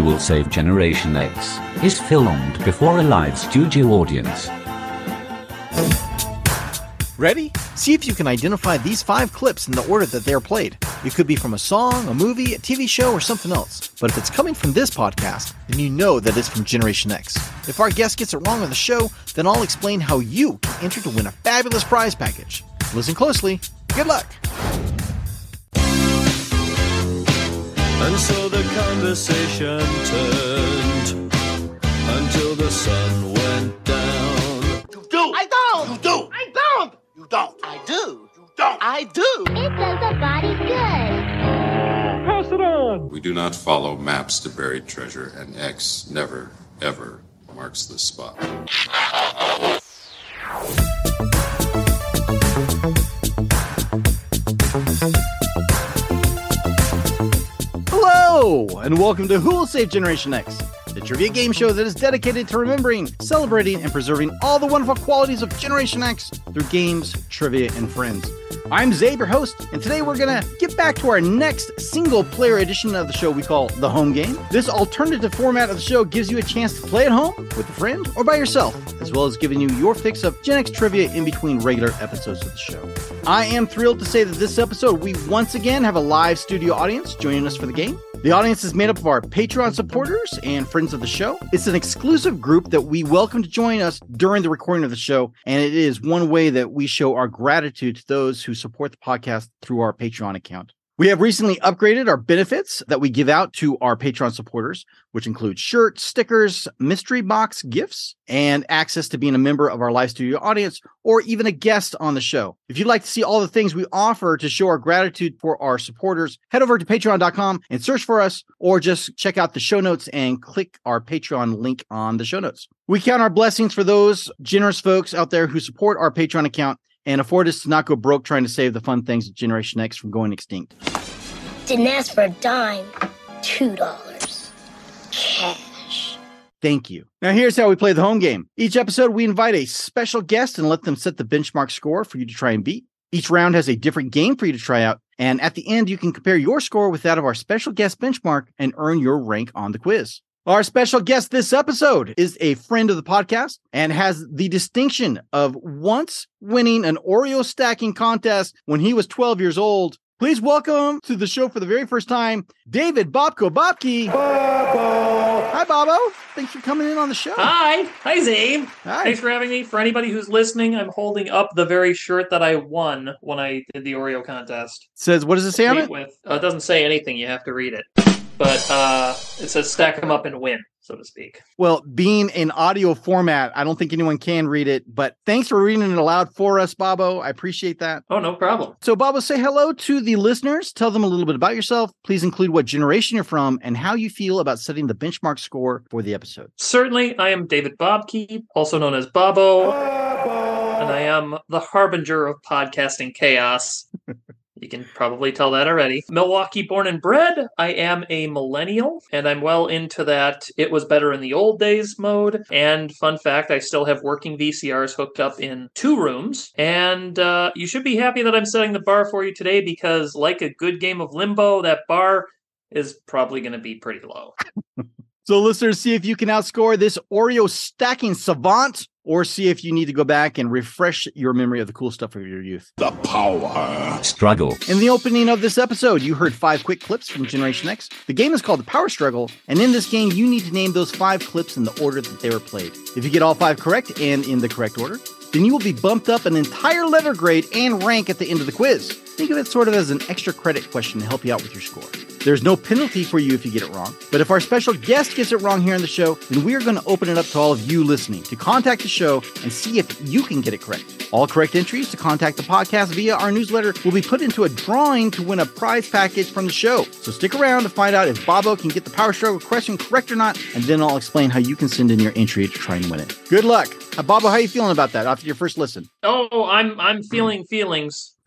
Who Will Save Generation X is filmed before a live studio audience. Ready? See if you can identify these five clips in the order that they are played. It could be from a song, a movie, a TV show, or something else. But if it's coming from this podcast, then you know that it's from Generation X. If our guest gets it wrong on the show, then I'll explain how you can enter to win a fabulous prize package. Listen closely. Good luck. And so the conversation turned until the sun went down. You do. I don't. You do. I don't. You don't. I do. You don't. I do. It does a body good. Pass it on! We do not follow maps to buried treasure, and X never, ever marks the spot. Hello, and welcome to Who Will Save Generation X, the trivia game show that is dedicated to remembering, celebrating, and preserving all the wonderful qualities of Generation X through games, trivia, and friends. I'm Zabe, your host, and today we're gonna get back to our next single player edition of the show we call the home game. This alternative format of the show gives you a chance to play at home with a friend or by yourself, as well as giving you your fix of Gen X trivia in between regular episodes of the show. I am thrilled to say that this episode we once again have a live studio audience joining us for the game. The audience is made up of our Patreon supporters and friends of the show. It's an exclusive group that we welcome to join us during the recording of the show, and it is one way that we show our gratitude to those who support the podcast through our Patreon account. We have recently upgraded our benefits that we give out to our Patreon supporters, which include shirts, stickers, mystery box gifts, and access to being a member of our live studio audience or even a guest on the show. If you'd like to see all the things we offer to show our gratitude for our supporters, head over to patreon.com and search for us, or just check out the show notes and click our Patreon link on the show notes. We count our blessings for those generous folks out there who support our Patreon account and afford us to not go broke trying to save the fun things of Generation X from going extinct. Didn't ask for a dime. Two dollars. Cash. Thank you. Now, here's how we play the home game. Each episode, we invite a special guest and let them set the benchmark score for you to try and beat. Each round has a different game for you to try out. And at the end, you can compare your score with that of our special guest benchmark and earn your rank on the quiz. Our special guest this episode is a friend of the podcast and has the distinction of once winning an Oreo stacking contest when he was 12 years old. Please welcome to the show for the very first time, David Bobbo Bobke. Hi, Bobbo. Thanks for coming in on the show. Hi. Hi, Zabe. Hi. Thanks for having me. For anybody who's listening, I'm holding up the very shirt that I won when I did the Oreo contest. Says, what does it say on Complete it? With, uh, it doesn't say anything. You have to read it. But uh, it says stack them up and win, so to speak. Well, being in audio format, I don't think anyone can read it, but thanks for reading it aloud for us, Bobbo. I appreciate that. Oh, no problem. So, Bobbo, say hello to the listeners. Tell them a little bit about yourself. Please include what generation you're from and how you feel about setting the benchmark score for the episode. Certainly, I am David Bobke, also known as Bobbo, and I am the harbinger of podcasting chaos. You can probably tell that already. Milwaukee born and bred. I am a millennial, and I'm well into that it was better in the old days mode. And fun fact, I still have working VCRs hooked up in two rooms. And uh, you should be happy that I'm setting the bar for you today because, like a good game of limbo, that bar is probably going to be pretty low. So, listeners, see if you can outscore this Oreo stacking savant or see if you need to go back and refresh your memory of the cool stuff of your youth. The power. Struggle. In the opening of this episode, you heard five quick clips from Generation X. The game is called the Power Struggle, and in this game, you need to name those five clips in the order that they were played. If you get all five correct and in the correct order, then you will be bumped up an entire letter grade and rank at the end of the quiz. Think of it sort of as an extra credit question to help you out with your score. There's no penalty for you if you get it wrong, but if our special guest gets it wrong here on the show, then we are going to open it up to all of you listening to contact the show and see if you can get it correct. All correct entries to contact the podcast via our newsletter will be put into a drawing to win a prize package from the show. So stick around to find out if Bobbo can get the power struggle question correct or not, and then I'll explain how you can send in your entry to try and win it. Good luck. Uh, Bobbo, how are you feeling about that after your first listen? Oh, I'm I'm feeling feelings.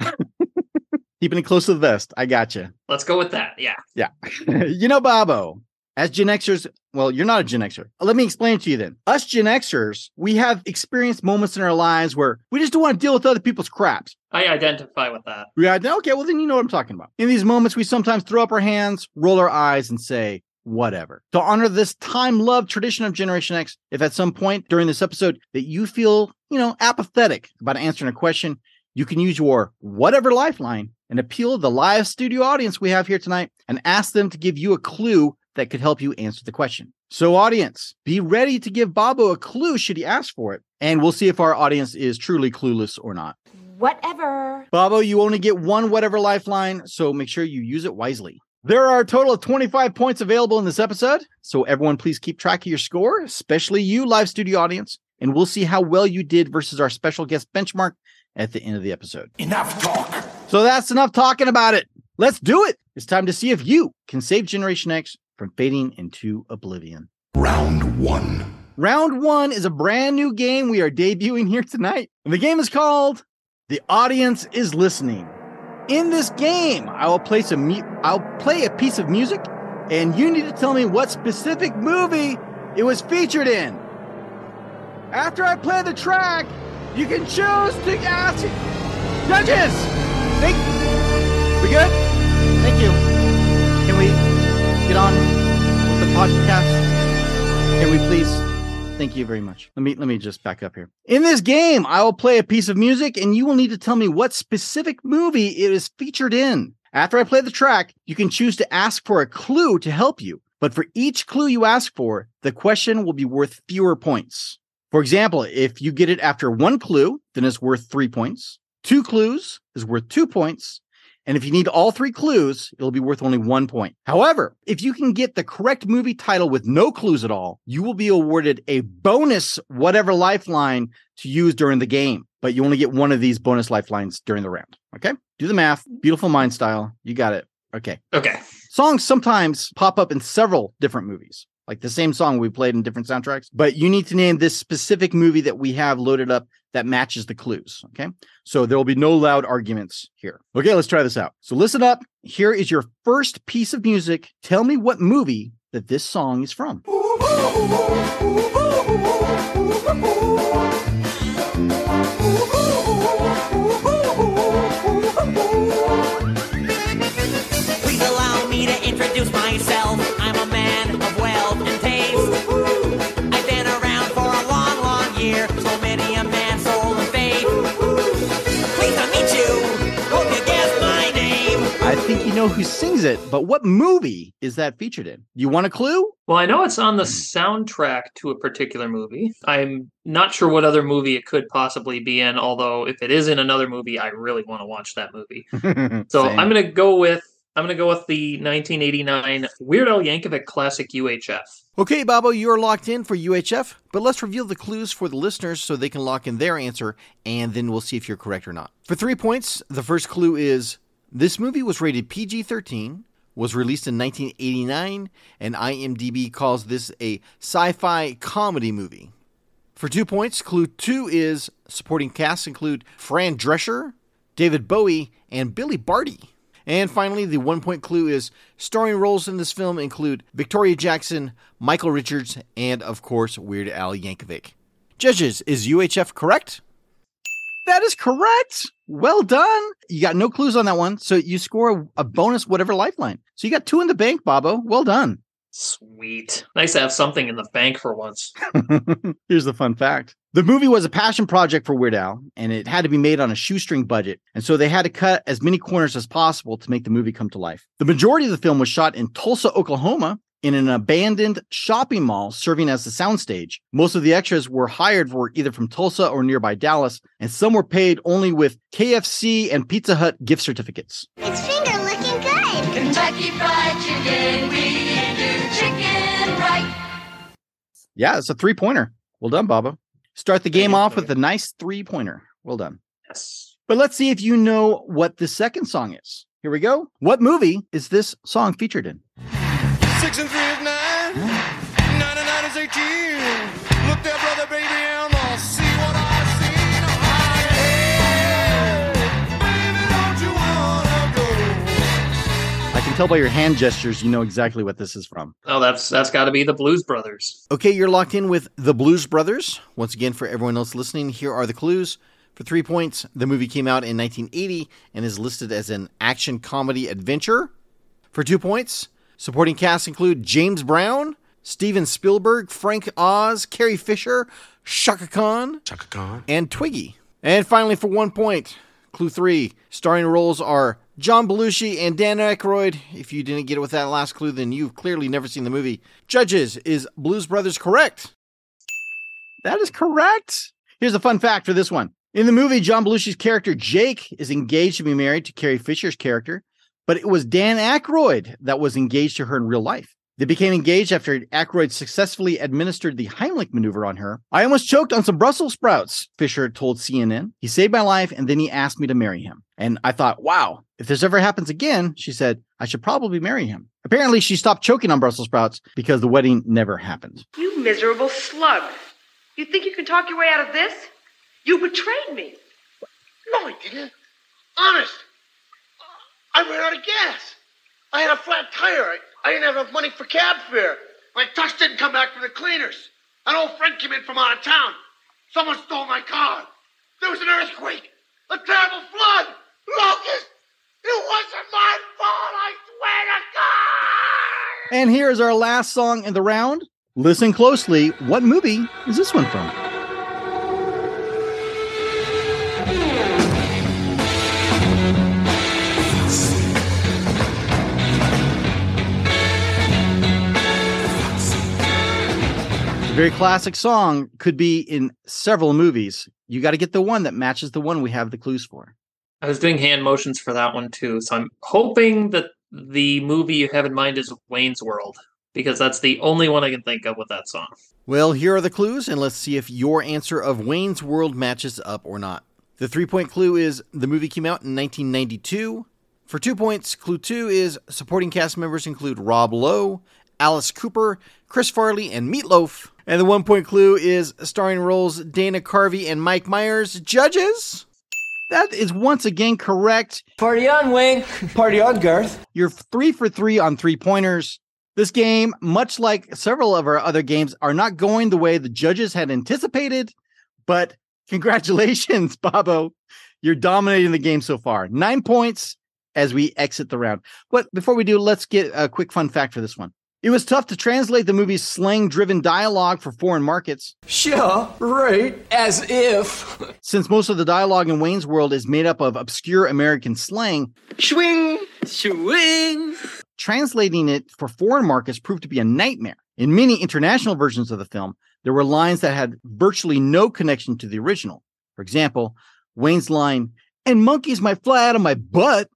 Keeping it close to the vest. I got you. Let's go with that. Yeah. Yeah. you know, Bobbo, as Gen Xers, well, you're not a Gen Xer. Let me explain to you then. Us Gen Xers, we have experienced moments in our lives where we just don't want to deal with other people's craps. I identify with that. We had, okay, well, then you know what I'm talking about. In these moments, we sometimes throw up our hands, roll our eyes, and say, whatever. To honor this time loved tradition of Generation X, if at some point during this episode that you feel, you know, apathetic about answering a question, you can use your whatever lifeline and appeal to the live studio audience we have here tonight and ask them to give you a clue that could help you answer the question. So, audience, be ready to give Bobbo a clue should he ask for it. And we'll see if our audience is truly clueless or not. Whatever. Bobbo, you only get one whatever lifeline, so make sure you use it wisely. There are a total of 25 points available in this episode, so everyone please keep track of your score, especially you, live studio audience, and we'll see how well you did versus our special guest benchmark at the end of the episode. Enough talk. So that's enough talking about it. Let's do it. It's time to see if you can save Generation X from fading into oblivion. Round one. Round one is a brand new game we are debuting here tonight. And the game is called The Audience is Listening. In this game, I will play some mu- I'll play a piece of music, and you need to tell me what specific movie it was featured in. After I play the track, you can choose to ask judges. Thank we good? Thank you. Can we get on the podcast? Can we please? Thank you very much. Let me let me just back up here. In this game, I will play a piece of music and you will need to tell me what specific movie it is featured in. After I play the track, you can choose to ask for a clue to help you. But for each clue you ask for, the question will be worth fewer points. For example, if you get it after one clue, then it's worth 3 points. Two clues is worth 2 points. And if you need all three clues, it'll be worth only one point. However, if you can get the correct movie title with no clues at all, you will be awarded a bonus whatever lifeline to use during the game. But you only get one of these bonus lifelines during the round. Okay? Do the math. Beautiful mind style. You got it. Okay. Okay. Songs sometimes pop up in several different movies. Like the same song we played in different soundtracks, but you need to name this specific movie that we have loaded up that matches the clues. Okay. So there will be no loud arguments here. Okay, let's try this out. So listen up. Here is your first piece of music. Tell me what movie that this song is from. Please allow me to introduce myself. Know who sings it, but what movie is that featured in? You want a clue? Well, I know it's on the hmm. soundtrack to a particular movie. I'm not sure what other movie it could possibly be in, although if it is in another movie, I really want to watch that movie. So Same. I'm gonna go with I'm gonna go with the 1989 Weird Al Yankovic classic UHF. Okay, Bobbo, you are locked in for UHF, but let's reveal the clues for the listeners so they can lock in their answer, and then we'll see if you're correct or not. For three points, the first clue is this movie was rated PG 13, was released in 1989, and IMDb calls this a sci fi comedy movie. For two points, clue two is supporting casts include Fran Drescher, David Bowie, and Billy Barty. And finally, the one point clue is starring roles in this film include Victoria Jackson, Michael Richards, and of course, Weird Al Yankovic. Judges, is UHF correct? That is correct. Well done. You got no clues on that one, so you score a, bonus whatever lifeline. So you got two in the bank, Bobbo. Well done. Sweet. Nice to have something in the bank for once. Here's the fun fact. The movie was a passion project for Weird Al, and it had to be made on a shoestring budget. And so they had to cut as many corners as possible to make the movie come to life. The majority of the film was shot in Tulsa, Oklahoma, in an abandoned shopping mall serving as the soundstage. Most of the extras were hired for either from Tulsa or nearby Dallas, and some were paid only with KFC and Pizza Hut gift certificates. It's finger looking good. Kentucky Fried Chicken, we do chicken right. Yeah, it's a three pointer. Well done, Bobbo. Start the game off with a nice three pointer. Well done. Yes. But let's see if you know what the second song is. Here we go. What movie is this song featured in? Six and three is nine. Nine and nine is eighteen. Look there, brother, baby, and I'll see what I see. Now, hey, baby, don't you wanna go? I can tell by your hand gestures you know exactly what this is from. Oh, that's that's got to be the Blues Brothers. Okay, you're locked in with The Blues Brothers. Once again, for everyone else listening, here are the clues. For three points, the movie came out in 1980 and is listed as an action comedy adventure. For two points, Supporting cast include James Brown, Steven Spielberg, Frank Oz, Carrie Fisher, Shaka Khan, Chaka Khan. and Twiggy. And finally, for one point, clue three. Starring roles are John Belushi and Dan Aykroyd. If you didn't get it with that last clue, then you've clearly never seen the movie. Judges, is Blues Brothers correct? That is correct. Here's a fun fact for this one. In the movie, John Belushi's character Jake is engaged to be married to Carrie Fisher's character, but it was Dan Aykroyd that was engaged to her in real life. They became engaged after Aykroyd successfully administered the Heimlich maneuver on her. I almost choked on some Brussels sprouts, Fisher told CNN. He saved my life and then he asked me to marry him. And I thought, wow, if this ever happens again, she said, I should probably marry him. Apparently, she stopped choking on Brussels sprouts because the wedding never happened. You miserable slug. You think you can talk your way out of this? You betrayed me. No, I didn't. Honest. I ran out of gas. I had a flat tire. I, didn't have enough money for cab fare. My tux didn't come back from the cleaners. An old friend came in from out of town. Someone stole my car. There was an earthquake. A terrible flood. Locust. It wasn't my fault, I swear to God. And here is our last song in the round. Listen closely. What movie is this one from? Very classic song could be in several movies. You got to get the one that matches the one we have the clues for. I was doing hand motions for that one too, so I'm hoping that the movie you have in mind is Wayne's World because that's the only one I can think of with that song. Well, here are the clues, and let's see if your answer of Wayne's World matches up or not. The three point clue is the movie came out in 1992. For two points, clue two is supporting cast members include Rob Lowe, Alice Cooper, Chris Farley, and Meatloaf. And the one point clue is starring roles Dana Carvey and Mike Myers. Judges? That is once again correct. Party on, Wayne. Party on, Garth. You're three for three on three pointers. This game, much like several of our other games, are not going the way the judges had anticipated. But congratulations, Bobbo. You're dominating the game so far. Nine points as we exit the round. But before we do, let's get a quick fun fact for this one. It was tough to translate the movie's slang driven dialogue for foreign markets. Sure, right. As if. Since most of the dialogue in Wayne's World is made up of obscure American slang, Schwing. Schwing. translating it for foreign markets proved to be a nightmare. In many international versions of the film, there were lines that had virtually no connection to the original. For example, Wayne's line, and monkeys might fly out of my butt,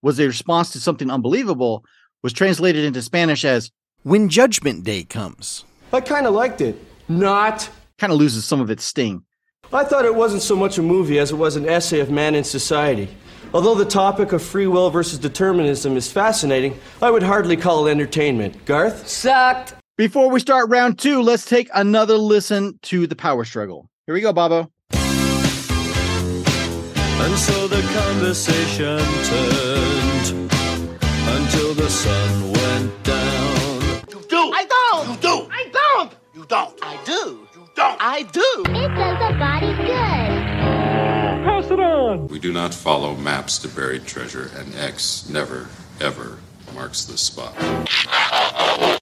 was a response to something unbelievable, was translated into Spanish as, when Judgment Day comes. I kind of liked it. Not. Kind of loses some of its sting. I thought it wasn't so much a movie as it was an essay of man in society. Although the topic of free will versus determinism is fascinating, I would hardly call it entertainment. Garth? Sucked. Before we start round two, let's take another listen to the power struggle. Here we go, Bobbo. And so the conversation turned until the sun went down. I do. It does the body good. Pass it on. We do not follow maps to buried treasure, and X never, ever marks the spot.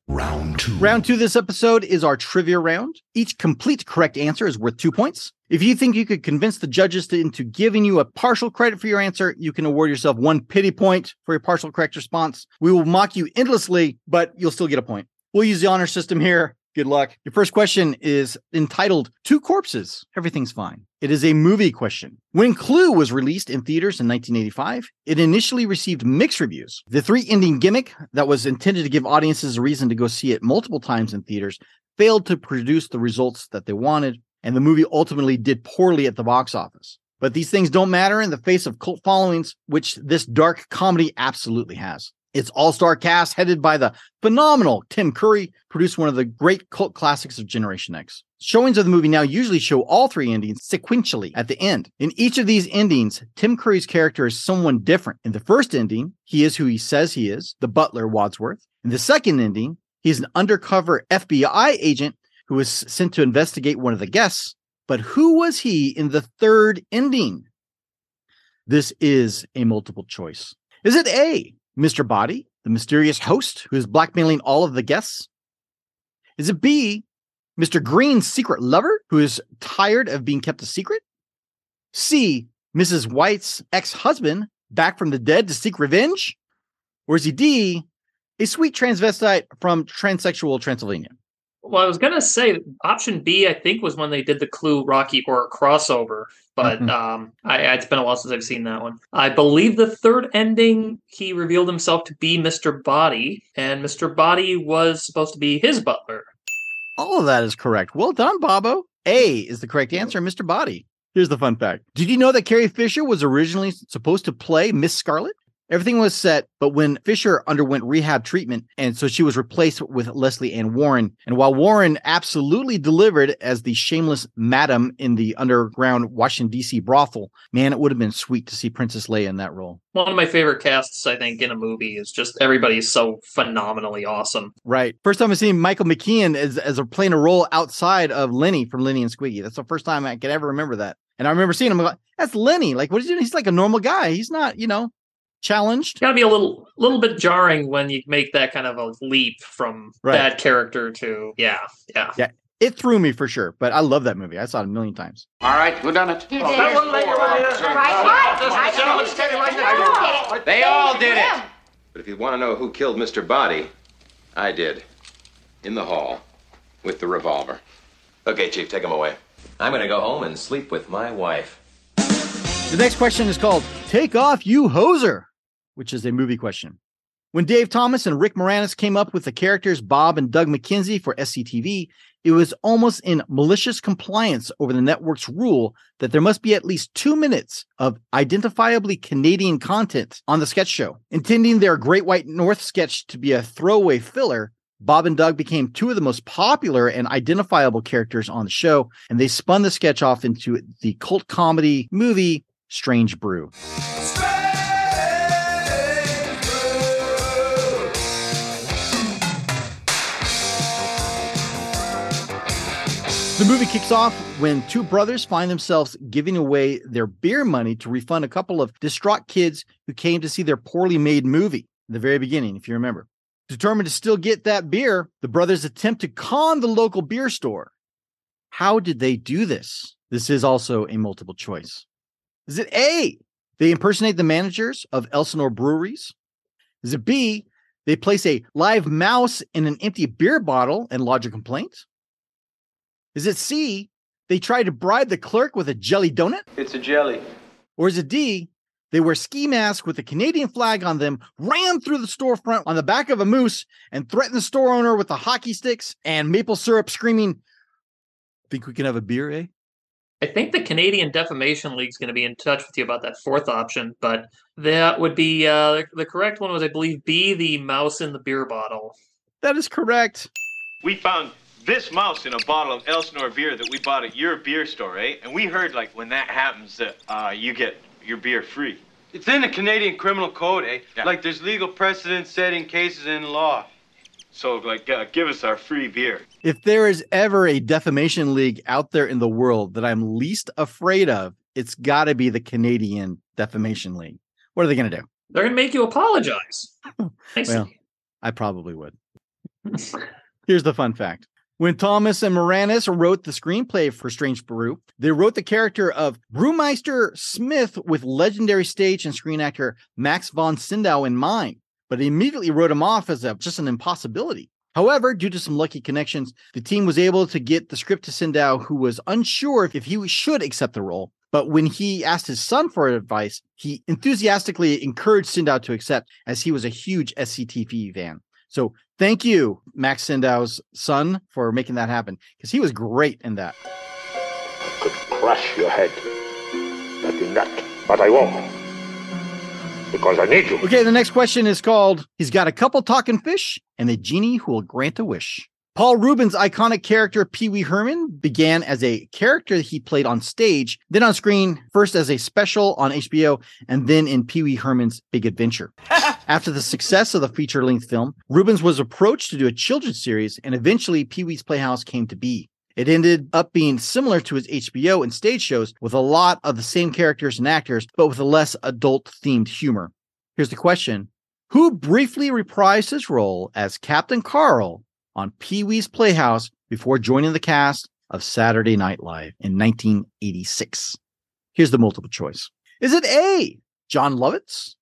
Round two. Round two this episode is our trivia round. Each complete correct answer is worth two points. If you think you could convince the judges to, into giving you a partial credit for your answer, you can award yourself one pity point for your partial correct response. We will mock you endlessly, but you'll still get a point. We'll use the honor system here. Good luck. Your first question is entitled Two Corpses. Everything's fine. It is a movie question. When Clue was released in theaters in 1985, it initially received mixed reviews. The three ending gimmick that was intended to give audiences a reason to go see it multiple times in theaters failed to produce the results that they wanted, and the movie ultimately did poorly at the box office. But these things don't matter in the face of cult followings, which this dark comedy absolutely has. Its all star cast, headed by the phenomenal Tim Curry, produced one of the great cult classics of Generation X. Showings of the movie now usually show all three endings sequentially at the end. In each of these endings, Tim Curry's character is someone different. In the first ending, he is who he says he is, the butler Wadsworth. In the second ending, he's an undercover FBI agent who was sent to investigate one of the guests. But who was he in the third ending? This is a multiple choice. Is it A, Mr. Body, the mysterious host who is blackmailing all of the guests? Is it B, Mr. Green's secret lover who is tired of being kept a secret? C, Mrs. White's ex husband back from the dead to seek revenge? Or is he D, a sweet transvestite from transsexual Transylvania? Well, I was gonna say option B. I think was when they did the Clue Rocky Horror crossover, but Mhm. um, I, it's been a while since I've seen that one. I believe the third ending, he revealed himself to be Mr. Body, and Mr. Body was supposed to be his butler. All of that is correct. Well done, Bobbo. A is the correct answer, Mr. Body. Here's the fun fact. Did you know that Carrie Fisher was originally supposed to play Miss Scarlet? Everything was set, but when Fisher underwent rehab treatment, and so she was replaced with Lesley Ann Warren. And while Warren absolutely delivered as the shameless madam in the underground Washington, D.C. brothel, man, it would have been sweet to see Princess Leia in that role. One of my favorite casts, I think, in a movie is just everybody's so phenomenally awesome. Right. First time I've seen Michael McKean as, as a playing a role outside of Lenny from Lenny and Squiggy. That's the first time I could ever remember that. And I remember seeing him, I'm like, that's Lenny. Like, what is he doing? He's like a normal guy. He's not, you know, challenged. Got to be a little, little bit jarring when you make that kind of a leap from Right. bad character to yeah, yeah. Yeah. It threw me for sure, but I love that movie. I saw it a million times. All right, who done it? You. That one lady right there. They all did it. But if you want to know who killed Mr. Body, I did. In the hall. With the revolver. Okay, Chief, take him away. I'm gonna go home and sleep with my wife. The next question is called Take Off You Hoser, which is a movie question. When Dave Thomas and Rick Moranis came up with the characters Bob and Doug McKenzie for SCTV, it was almost in malicious compliance over the network's rule that there must be at least two minutes of identifiably Canadian content on the sketch show. Intending their Great White North sketch to be a throwaway filler, Bob and Doug became two of the most popular and identifiable characters on the show, and they spun the sketch off into the cult comedy movie Strange Brew. The movie kicks off when two brothers find themselves giving away their beer money to refund a couple of distraught kids who came to see their poorly made movie in the very beginning, if you remember. Determined to still get that beer, the brothers attempt to con the local beer store. How did they do this? This is also a multiple choice. Is it A? They impersonate the managers of Elsinore breweries? Is it B? They place a live mouse in an empty beer bottle and lodge a complaint? Is it C? They try to bribe the clerk with a jelly donut? It's a jelly. Or is it D? They wear ski masks with a Canadian flag on them, ran through the storefront on the back of a moose, and threaten the store owner with the hockey sticks and maple syrup, screaming, Think we can have a beer, eh? I think the Canadian Defamation League is going to be in touch with you about that fourth option, but that would be uh, the correct one was, I believe, B, the mouse in the beer bottle. That is correct. We found this mouse in a bottle of Elsinore beer that we bought at your beer store, eh? And we heard, like, when that happens, that uh, you get your beer free. It's in the Canadian Criminal Code, eh? Like there's legal precedent setting cases in law. So, like, uh, give us our free beer. If there is ever a defamation league out there in the world that I'm least afraid of, it's got to be the Canadian Defamation League. What are they going to do? They're going to make you apologize. I. Well, I probably would. Here's the fun fact. When Thomas and Moranis wrote the screenplay for Strange Brew, they wrote the character of Brewmeister Smith with legendary stage and screen actor Max von Sydow in mind, but immediately wrote him off as a, just an impossibility. However, due to some lucky connections, the team was able to get the script to Sydow, who was unsure if he should accept the role. But when he asked his son for advice, he enthusiastically encouraged Sydow to accept, as he was a huge SCTV fan. So thank you, Max Sydow's son, for making that happen because he was great in that. I could Crush your head. Not in that. But I won't. Because I need you. Okay, the next question is called He's Got a Couple Talking Fish and a Genie Who Will Grant a Wish. Paul Reubens' iconic character Pee Wee Herman began as a character that he played on stage, then on screen, first as a special on HBO, and then in Pee Wee Herman's Big Adventure. After the success of the feature length film, Reubens was approached to do a children's series, and eventually Pee Wee's Playhouse came to be. It ended up being similar to his HBO and stage shows with a lot of the same characters and actors, but with a less adult themed humor. Here's the question who briefly reprised his role as Captain Carl on Pee Wee's Playhouse before joining the cast of Saturday Night Live in 1986. Here's the multiple choice. Is it A, Jon Lovitz,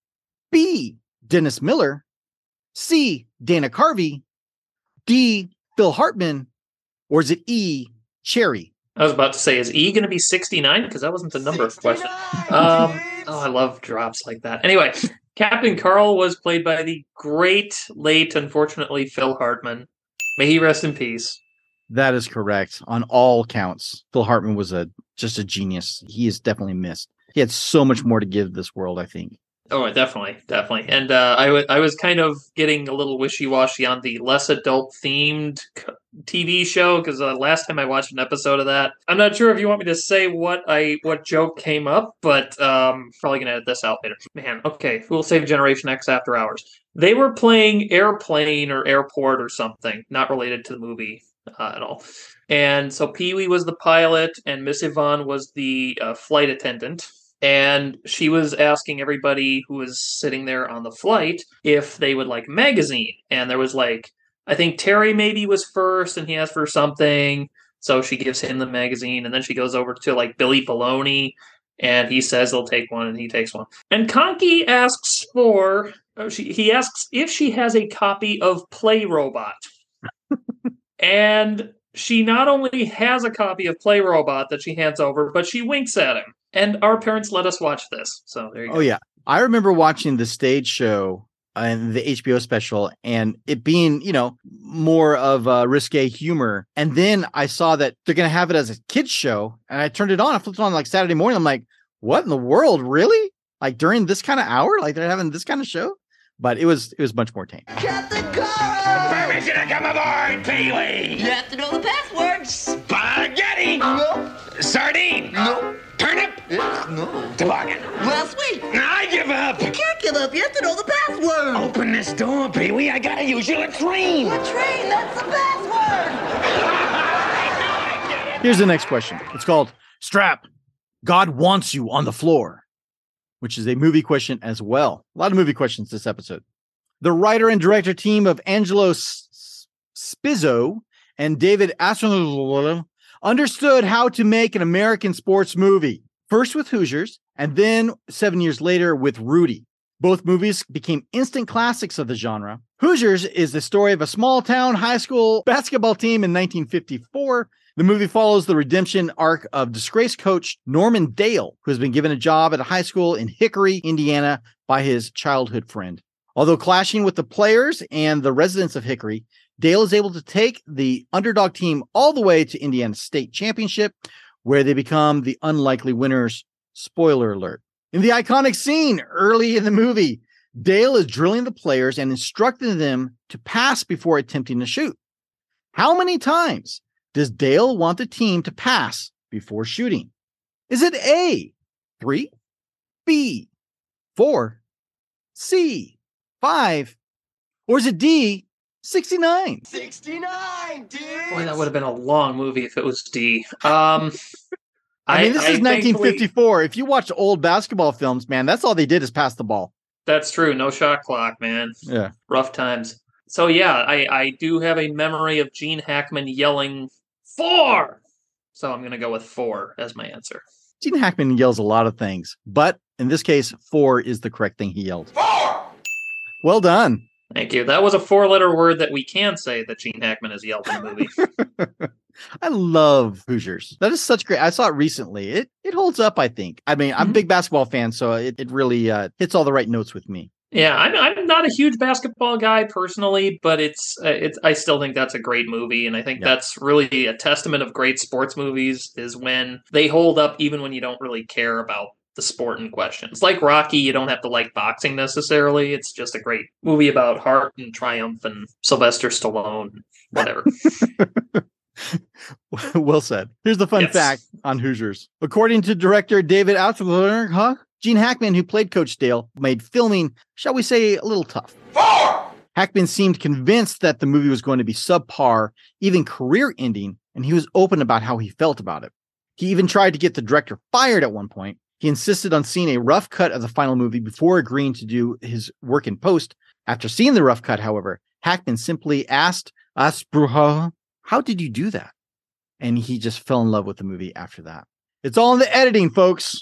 B, Dennis Miller, C, Dana Carvey, D, Phil Hartman, or is it E, Chairy? I was about to say, is E going to be 69? Because that wasn't the number of question. Um, oh, I love drops like that. Anyway, Captain Carl was played by the great, late, unfortunately, Phil Hartman. May he rest in peace. That is correct on all counts. Phil Hartman was a just a genius. He is definitely missed. He had so much more to give this world, I think. Oh, definitely, definitely. And uh, I I was kind of getting a little wishy washy on the less adult themed TV show because uh, last time I watched an episode of that, I'm not sure if you want me to say what I what joke came up, but um, probably gonna edit this out later. Man, okay, we'll save Generation X after hours. They were playing airplane or airport or something, not related to the movie uh, at all. And so Pee Wee was the pilot, and Miss Yvonne was the uh, flight attendant and she was asking everybody who was sitting there on the flight if they would like magazine. And there was like i think terry maybe was first and he asked for something. So she gives him the magazine and then she goes over to like billy Baloney and he says he'll take one and he takes one. And conky asks for oh, she, he asks if she has a copy of Playrobot. And she not only has a copy of Playrobot that she hands over but she winks at him and our parents let us watch this. So there you oh, go. Oh yeah, I remember watching the stage show uh, and the HBO special, and it being you know more of a risque humor. And then I saw that they're gonna have it as a kids show, and I turned it on. I flipped it on like Saturday morning. I'm like, what in the world, really? Like during this kind of hour, like they're having this kind of show. But it was it was much more tame. Permission to come aboard, Pee Wee! You have to know the passwords. Spaghetti! No. Sardine! No. Turnip! No. Toboggan! Last week. I give up! You can't give up. You have to know the password. Open this door, Pee Wee. I gotta use your latrine! Latrine, that's the password. Here's the next question. It's called Strap. God wants you on the floor, which is a movie question as well. A lot of movie questions this episode. The writer and director team of Angelo S- Spizzo and David Aston understood how to make an American sports movie, first with Hoosiers and then seven years later with Rudy. Both movies became instant classics of the genre. Hoosiers is the story of a small town high school basketball team in 1954. The movie follows the redemption arc of disgraced coach Norman Dale, who has been given a job at a high school in Hickory, Indiana by his childhood friend. Although clashing with the players and the residents of Hickory, Dale is able to take the underdog team all the way to Indiana State Championship, where they become the unlikely winners. Spoiler alert. In the iconic scene early in the movie, Dale is drilling the players and instructing them to pass before attempting to shoot. How many times does Dale want the team to pass before shooting? Is it A, three, B, four, C, five, or is it D, 69? 69, dude. Boy, that would have been a long movie if it was D. Um, I mean, this is thankfully- 1954. If you watch old basketball films, man, that's all they did is pass the ball. That's true. No shot clock, man. Yeah. Rough times. So yeah, I I do have a memory of Gene Hackman yelling four. So I'm gonna go with four as my answer. Gene Hackman yells a lot of things, but in this case, four is the correct thing he yelled. Four! Well done. Thank you. That was a four-letter word that we can say that Gene Hackman has yelled in the movie. I love Hoosiers. That is such great. I saw it recently. It it holds up, I think. I mean, I'm a big basketball fan, so it, it really uh, hits all the right notes with me. yeah, I'm I'm not a huge basketball guy personally, but it's uh, it's I still think that's a great movie, and I think Yeah. that's really a testament of great sports movies is when they hold up even when you don't really care about the sport in question. It's like Rocky, you don't have to like boxing necessarily. It's just a great movie about heart and triumph and Sylvester Stallone, whatever. well said. Here's the fun Yes. fact on Hoosiers. According to director David Outler, huh? Gene Hackman, who played Coach Dale, made filming, shall we say, a little tough. Four! Hackman seemed convinced that the movie was going to be subpar, even career ending, and he was open about how he felt about it. He even tried to get the director fired at one point. He insisted on seeing a rough cut of the final movie before agreeing to do his work in post, After seeing the rough cut, however, Hackman simply asked Asbruha, How did you do that? And he just fell in love with the movie after that. It's all in the editing, folks.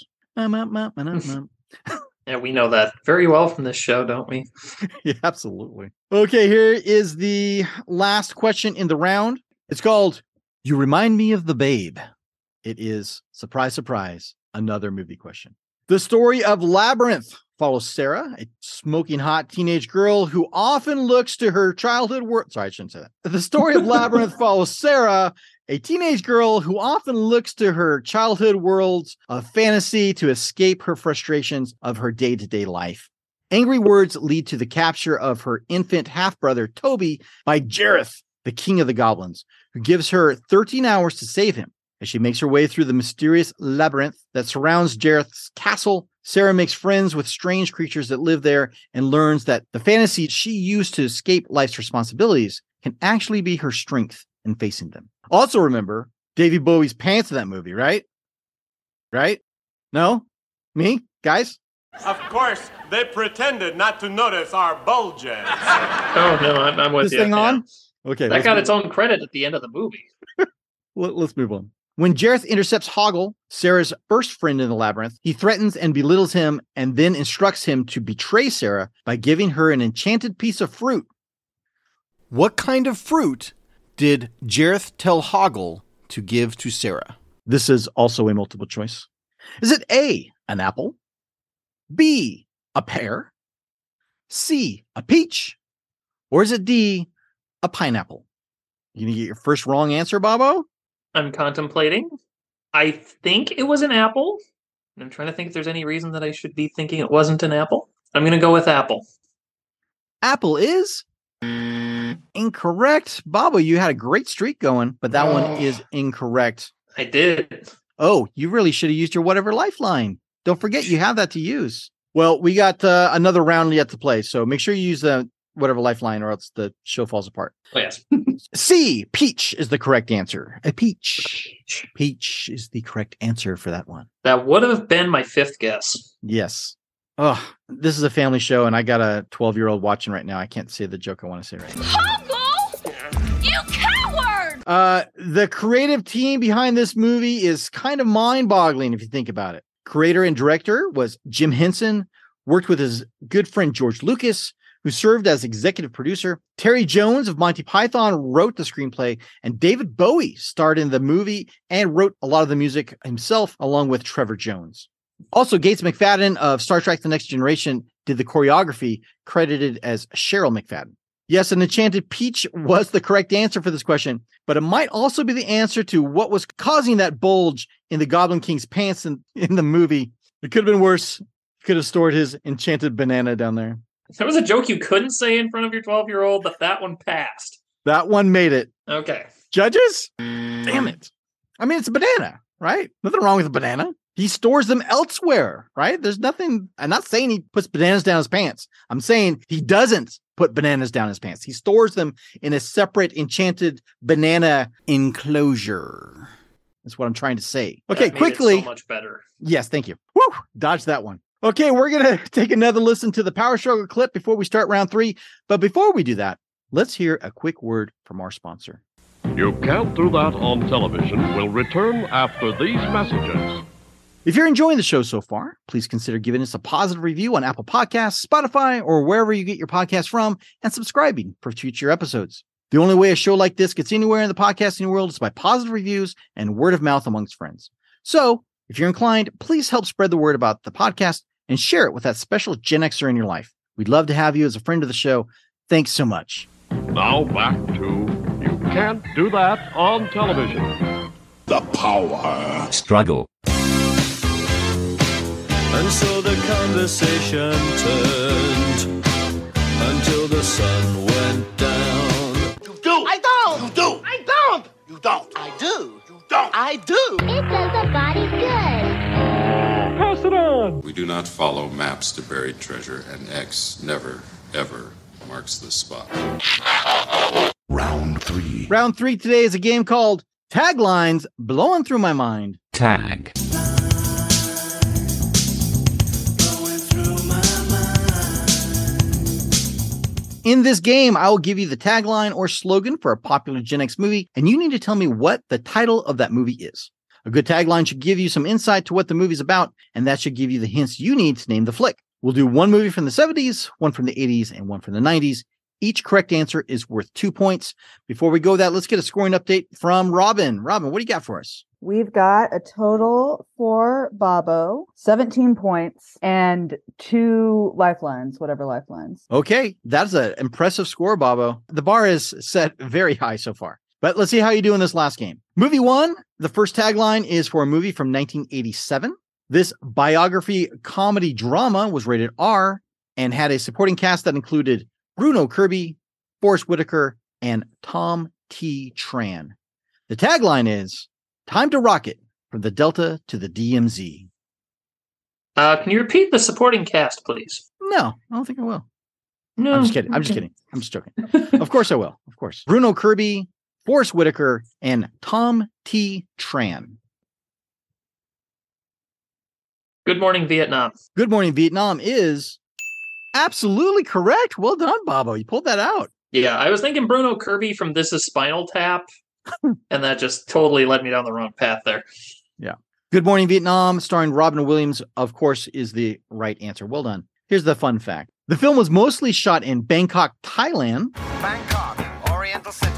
Yeah, we know that very well from this show, don't we? yeah, absolutely. Okay, here is the last question in the round. It's called You Remind Me of the Babe. It is, surprise, surprise, another movie question. The story of Labyrinth follows Sarah, a smoking hot teenage girl who often looks to her childhood world. Sorry, I shouldn't say that. The story of Labyrinth follows Sarah, a teenage girl who often looks to her childhood worlds of fantasy to escape her frustrations of her day to day life. Angry words lead to the capture of her infant half brother, Toby, by Jareth, the king of the goblins, who gives her 13 hours to save him. As she makes her way through the mysterious labyrinth that surrounds Jareth's castle, Sarah makes friends with strange creatures that live there and learns that the fantasy she used to escape life's responsibilities can actually be her strength in facing them. Also, remember Davy Bowie's pants in that movie, right? Right? No? Me? Guys? Of course, they pretended not to notice our bulges. Oh no, I'm, I'm with This you. thing yeah. on? Okay. That got move- its own credit at the end of the movie. Let, us move on. When Jareth intercepts Hoggle, Sarah's first friend in the labyrinth, he threatens and belittles him and then instructs him to betray Sarah by giving her an enchanted piece of fruit. What kind of fruit did Jareth tell Hoggle to give to Sarah? This is also a multiple choice. Is it A, an apple? B, a pear? C, a peach? Or is it D, a pineapple? You gonna get your first wrong answer, Bobbo? I'm contemplating. I think it was an apple. I'm trying to think if there's any reason that I should be thinking it wasn't an apple. I'm going to go with apple. Apple is incorrect. Bobbo, you had a great streak going, but that one Oh. is incorrect. I did. Oh, you really should have used your whatever lifeline. Don't forget you have that to use. Well, we got uh, another round yet to play, so make sure you use the whatever lifeline, or else the show falls apart. Oh, yes. C, peach is the correct answer. A peach. Peach is the correct answer for that one. That would have been my fifth guess. Yes. Oh, this is a family show, and I got a 12 year old watching right now. I can't say the joke I want to say right now. Hoggle! You coward! Uh, the creative team behind this movie is kind of mind boggling if you think about it. Creator and director was Jim Henson, worked with his good friend George Lucas, who served as executive producer. Terry Jones of Monty Python wrote the screenplay, and David Bowie starred in the movie and wrote a lot of the music himself, along with Trevor Jones. Also, Gates McFadden of Star Trek The Next Generation did the choreography, credited as Cheryl McFadden. Yes, an enchanted peach was the correct answer for this question, but it might also be the answer to what was causing that bulge in the Goblin King's pants in, in the movie. It could have been worse. Could have stored his enchanted banana down there. There was a joke you couldn't say in front of your 12 year old, but that one passed. That one made it. Okay. Judges? Mm. Damn it. I mean, it's a banana, right? Nothing wrong with a banana. He stores them elsewhere, right? There's nothing. I'm not saying he puts bananas down his pants. I'm saying he doesn't put bananas down his pants. He stores them in a separate enchanted banana enclosure. That's what I'm trying to say. Okay, That made it quickly. so much better. Yes, thank you. Woo! Dodge that one. Okay, we're going to take another listen to the Power Struggle clip before we start round three. But before we do that, let's hear a quick word from our sponsor. You can't do that on television. We'll return after these messages. If you're enjoying the show so far, please consider giving us a positive review on Apple Podcasts, Spotify, or wherever you get your podcasts from, and subscribing for future episodes. The only way a show like this gets anywhere in the podcasting world is by positive reviews and word of mouth amongst friends. So, if you're inclined, please help spread the word about the podcast and share it with that special Gen Xer in your life. We'd love to have you as a friend of the show. Thanks so much. Now back to You Can't Do That on Television. The power struggle. And so the conversation turned until the sun went down. You do. I don't. You do. I don't. You don't. I do. You don't. I do. It does the body good. Pass it on. We do not follow maps to buried treasure, and X never, ever marks the spot. Round three. Round three today is a game called Taglines Blowing Through My Mind. Tag. In this game, I will give you the tagline or slogan for a popular Gen X movie, and you need to tell me what the title of that movie is. A good tagline should give you some insight to what the movie's about, and that should give you the hints you need to name the flick. We'll do one movie from the 70s, one from the 80s, and one from the 90s. Each correct answer is worth two points. Before we go that, let's get a scoring update from Robin. Robin, what do you got for us? We've got a total for Bobbo, 17 points and two lifelines, whatever lifelines. Okay, that's an impressive score, Bobbo. The bar is set very high so far. But let's see how you do in this last game. Movie one, the first tagline is for a movie from 1987. This biography comedy drama was rated R and had a supporting cast that included Bruno Kirby, Forest Whitaker, and Tom T. Tran. The tagline is Time to Rocket from the Delta to the DMZ. Uh, can you repeat the supporting cast, please? No, I don't think I will. No, I'm just kidding. I'm just kidding. I'm just joking. of course I will. Of course. Bruno Kirby, Forest Whitaker, and Tom T. Tran. Good morning, Vietnam. Good Morning Vietnam is absolutely correct. Well done, Bobbo. You pulled that out. Yeah, I was thinking Bruno Kirby from This Is Spinal Tap, and that just totally led me down the wrong path there. Yeah. Good Morning Vietnam, starring Robin Williams, of course, is the right answer. Well done. Here's the fun fact the film was mostly shot in Bangkok, Thailand, Bangkok, Oriental City.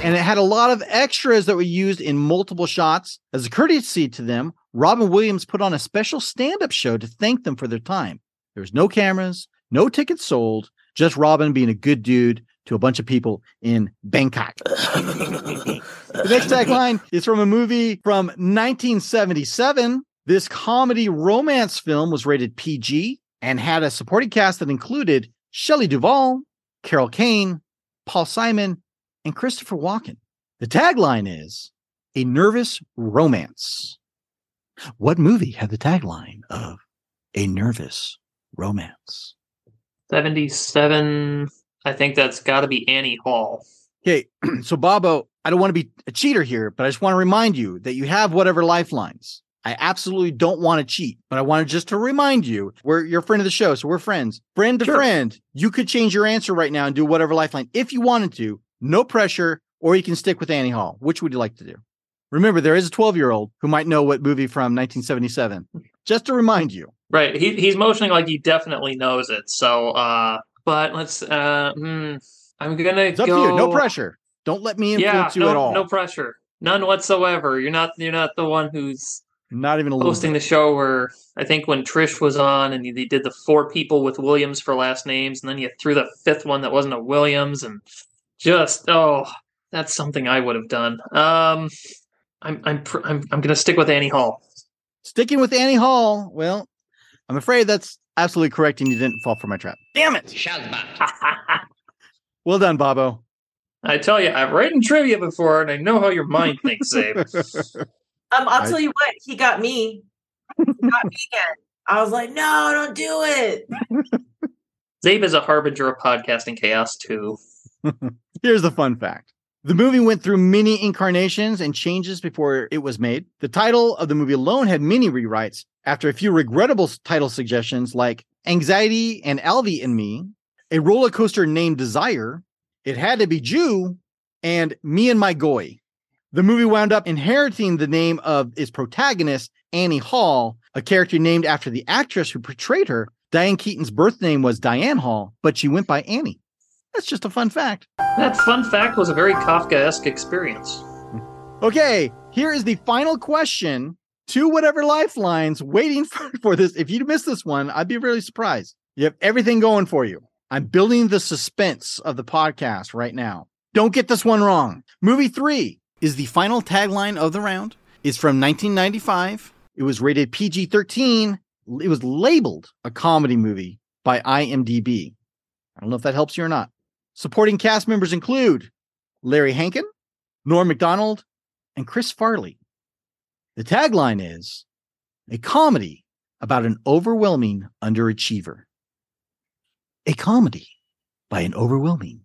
And it had a lot of extras that were used in multiple shots. As a courtesy to them, Robin Williams put on a special stand up show to thank them for their time. There was no cameras, no tickets sold, just Robin being a good dude to a bunch of people in Bangkok. the next tagline is from a movie from 1977. This comedy romance film was rated PG and had a supporting cast that included Shelley Duvall, Carol Kane, Paul Simon, and Christopher Walken. The tagline is A Nervous Romance. What movie had the tagline of A Nervous Romance? 77. I think that's got to be Annie Hall. Okay, so Bobbo, I don't want to be a cheater here, but I just want to remind you that you have whatever lifelines. I absolutely don't want to cheat, but I wanted just to remind you we're you're friend of the show, so we're friends. Friend to Sure. friend, you could change your answer right now and do whatever lifeline if you wanted to. No pressure, or you can stick with Annie Hall. Which would you like to do? Remember, there is a 12 year old who might know what movie from 1977. Just to remind you. Right. He, he's motioning like he definitely knows it. So, uh, but let's, uh, hmm, I'm gonna It's up go. to you. No pressure. Don't let me Yeah, influence you no, at all. no pressure, none whatsoever. You're not, you're not the one who's Not even hosting the show. Where I think when Trish was on, and they did the four people with Williams for last names, and then you threw the fifth one that wasn't a Williams, and just oh, that's something I would have done. Um, I'm, I'm, pr- I'm, I'm gonna stick with Annie Hall. Sticking with Annie Hall. Well, I'm afraid that's absolutely correct, and you didn't fall for my trap. Damn it! Well done, Bobbo. I tell you, I've written trivia before, and I know how your mind thinks, Abe. Um, I'll I- tell you what, he got me. He got me again. I was like, no, don't do it. Zabe is a harbinger of podcasting chaos too. Here's the fun fact. The movie went through many incarnations and changes before it was made. The title of the movie alone had many rewrites after a few regrettable title suggestions like Anxiety and Alvy and Me, A Roller Coaster Named Desire, It Had to Be Jew, and Me and My Goy. The movie wound up inheriting the name of its protagonist, Annie Hall, a character named after the actress who portrayed her. Diane Keaton's birth name was Diane Hall, but she went by Annie. That's just a fun fact. That fun fact was a very Kafka-esque experience. Okay, here is the final question. to whatever lifelines waiting for, for this. If you miss this one, I'd be really surprised. You have everything going for you. I'm building the suspense of the podcast right now. Don't get this one wrong. Movie three is the final tagline of the round. It's from 1995. It was rated PG 13. It was labeled a comedy movie by IMDb. I don't know if that helps you or not. Supporting cast members include Larry Hankin, Norm MacDonald, and Chris Farley. The tagline is a comedy about an overwhelming underachiever. A comedy by an overwhelming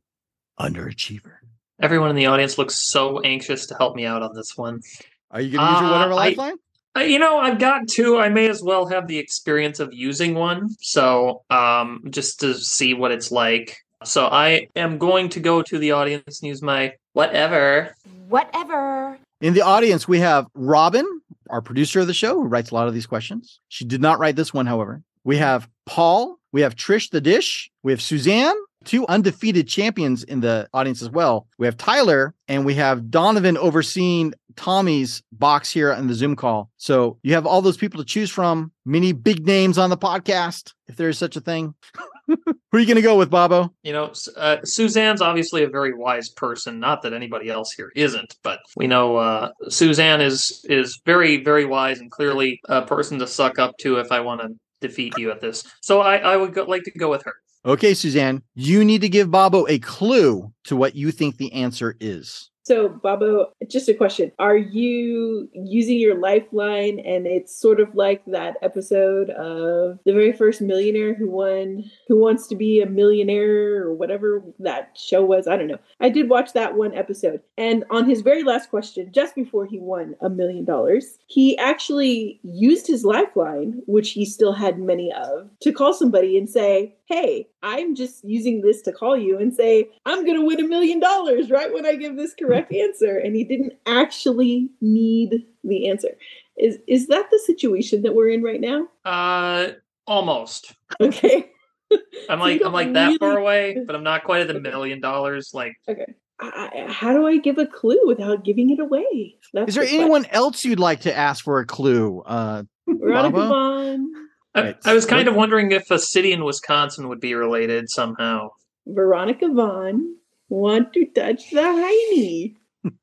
underachiever. Everyone in the audience looks so anxious to help me out on this one. Are you going to use your Uh, whatever I- lifeline? Uh, You know, I've got two. I may as well have the experience of using one. So, um, just to see what it's like. So I am going to go to the audience and use my whatever. Whatever. In the audience, we have Robin, our producer of the show, who writes a lot of these questions. She did not write this one, however. We have Paul, we have Trish the Dish, we have Suzanne, two undefeated champions in the audience as well. We have Tyler, and we have Donovan overseeing Tommy's box here on the Zoom call. So you have all those people to choose from, many big names on the podcast, if there is such a thing. Who are you going to go with, Bobbo? You know, uh, Suzanne's obviously a very wise person. Not that anybody else here isn't, but we know uh, Suzanne is is very very wise and clearly a person to suck up to if I want to defeat you at this. So I I would go, like to go with her. Okay, Suzanne, you need to give Bobbo a clue to what you think the answer is. So, Bobbo, just a question. Are you using your lifeline and it's sort of like that episode of the very first millionaire who won who wants to be a millionaire or whatever that show was? I don't know. I did watch that one episode. And on his very last question, just before he won a million dollars, he actually used his lifeline, which he still had many of, to call somebody and say, Hey, I'm just using this to call you and say, I'm going to win a million dollars right when I give this correct answer. And he didn't actually need the answer. Is is that the situation that we're in right now? Uh, almost. Okay. I'm like don't I'm like that far away, but I'm not quite at the million dollars. Like Okay. I, I- how do I give a clue without giving it away? That's Is there the anyone else you'd like to ask for a clue? Uh, Veronica Baba? Vaughn, I, I was kind of wondering if a city in Wisconsin would be related somehow. Veronica Vaughn want to touch the hiney.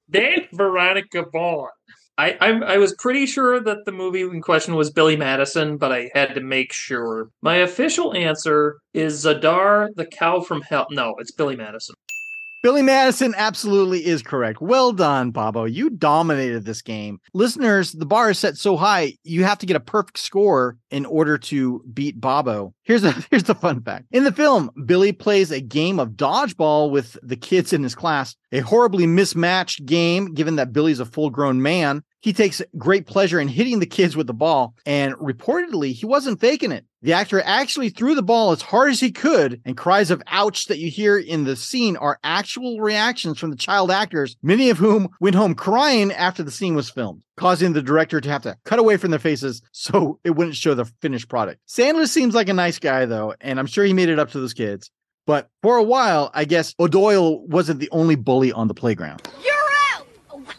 That Veronica Vaughn. I, I I was pretty sure that the movie in question was Billy Madison, but I had to make sure. My official answer is Zadar the cow from hell. No, it's Billy Madison. Billy Madison absolutely is correct. Well done, Bobbo. You dominated this game. Listeners, the bar is set so high, you have to get a perfect score in order to beat Bobbo. Here's a here's the fun fact. In the film, Billy plays a game of dodgeball with the kids in his class, a horribly mismatched game given that Billy's a full-grown man. He takes great pleasure in hitting the kids with the ball, and reportedly, he wasn't faking it. The actor actually threw the ball as hard as he could, and cries of ouch that you hear in the scene are actual reactions from the child actors, many of whom went home crying after the scene was filmed, causing the director to have to cut away from their faces so it wouldn't show the finished product. Sandler seems like a nice guy, though, and I'm sure he made it up to those kids. But for a while, I guess O'Doyle wasn't the only bully on the playground. You're out!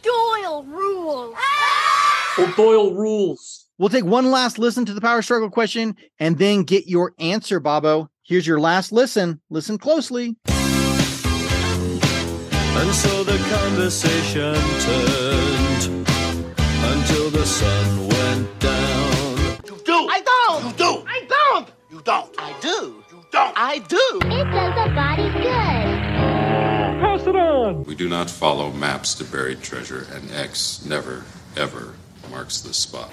Doyle rules! O'Doyle rules. We'll take one last listen to the power struggle question and then get your answer, Bobbo. Here's your last listen. Listen closely. And so the conversation turned until the sun went down. You do. I don't. You do. I don't. You don't. I do. You don't. I do. It does a body good. Pass it on. We do not follow maps to buried treasure, and X never, ever marks the spot.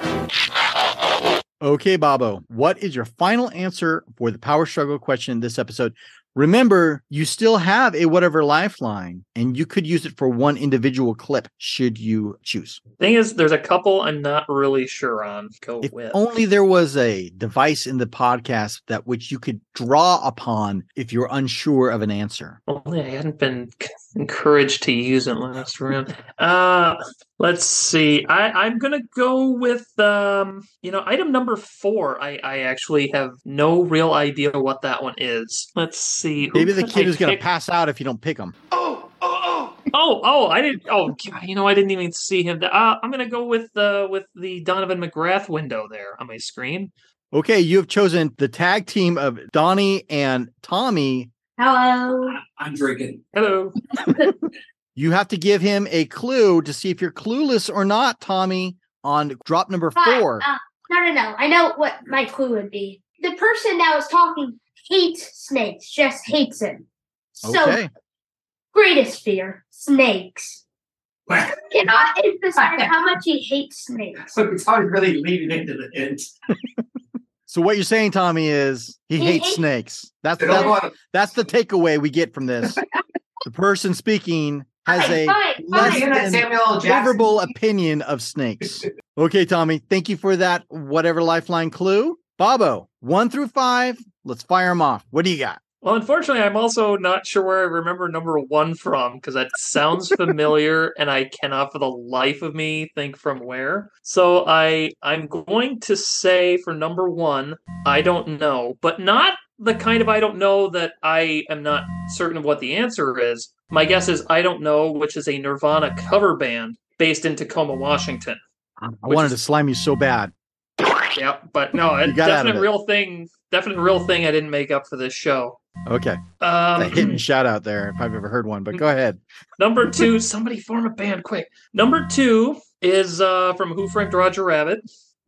Okay, Bobbo, what is your final answer for the power struggle question in this episode? Remember, you still have a whatever lifeline, and you could use it for one individual clip should you choose. Thing is, there's a couple I'm not really sure on. Go If with. only there was a device in the podcast that which you could draw upon if you're unsure of an answer. Only I hadn't been encouraged to use it last round. Uh let's see. I, I'm gonna go with um, you know, item number four. I, I actually have no real idea what that one is. Let's see. Maybe the kid I is going to pick? pass out if you don't pick him. Oh, oh, oh, oh, oh! I didn't. Oh, God, you know, I didn't even see him. Uh, I'm gonna go with uh with the Donovan McGrath window there on my screen. Okay, you have chosen the tag team of Donnie and Tommy. Hello. I'm drinking. Hello. You have to give him a clue to see if you're clueless or not, Tommy, on drop number four. Uh, no, no, no. I know what my clue would be. The person that was talking hates snakes, just hates them. So, Okay. greatest fear snakes. Cannot emphasize how much he hates snakes. So it's always really leading into the hint. So what you're saying, Tommy, is he He hates hates- snakes. That's They don't that's, want that's the takeaway we get from this. the person speaking has Fine, a fine, less fine. Than Samuel L. Jackson? favorable opinion of snakes. Okay, Tommy, thank you for that whatever lifeline clue. Bobbo, one through five, let's fire them off. What do you got? Well, unfortunately, I'm also not sure where I remember number one from because that sounds familiar, and I cannot, for the life of me, think from where. So I I'm going to say for number one, I don't know, but not the kind of I don't know that I am not certain of what the answer is. My guess is I don't know, which is a Nirvana cover band based in Tacoma, Washington. I wanted to slime you so bad. Yeah, but no, a You got out of definite it. real thing. Definite real thing. I didn't make up for this show. Okay. Um, a hidden shout out there if I've ever heard one, but go ahead. Number two, somebody form a band quick. Number two is uh, from Who Framed Roger Rabbit.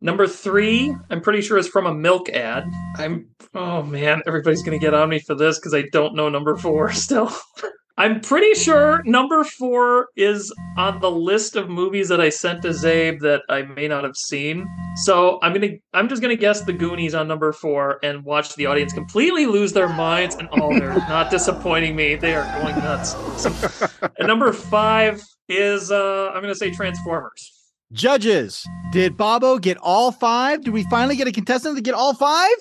Number three, I'm pretty sure is from a milk ad. I'm oh man, everybody's gonna get on me for this because I don't know number four still. I'm pretty sure number four is on the list of movies that I sent to Zabe that I may not have seen. So I'm gonna I'm just gonna guess the Goonies on number four and watch the audience completely lose their minds and oh they're not disappointing me. They are going nuts. So- and number five is uh I'm gonna say Transformers. Judges, did Bobbo get all five? Did we finally get a contestant to get all five?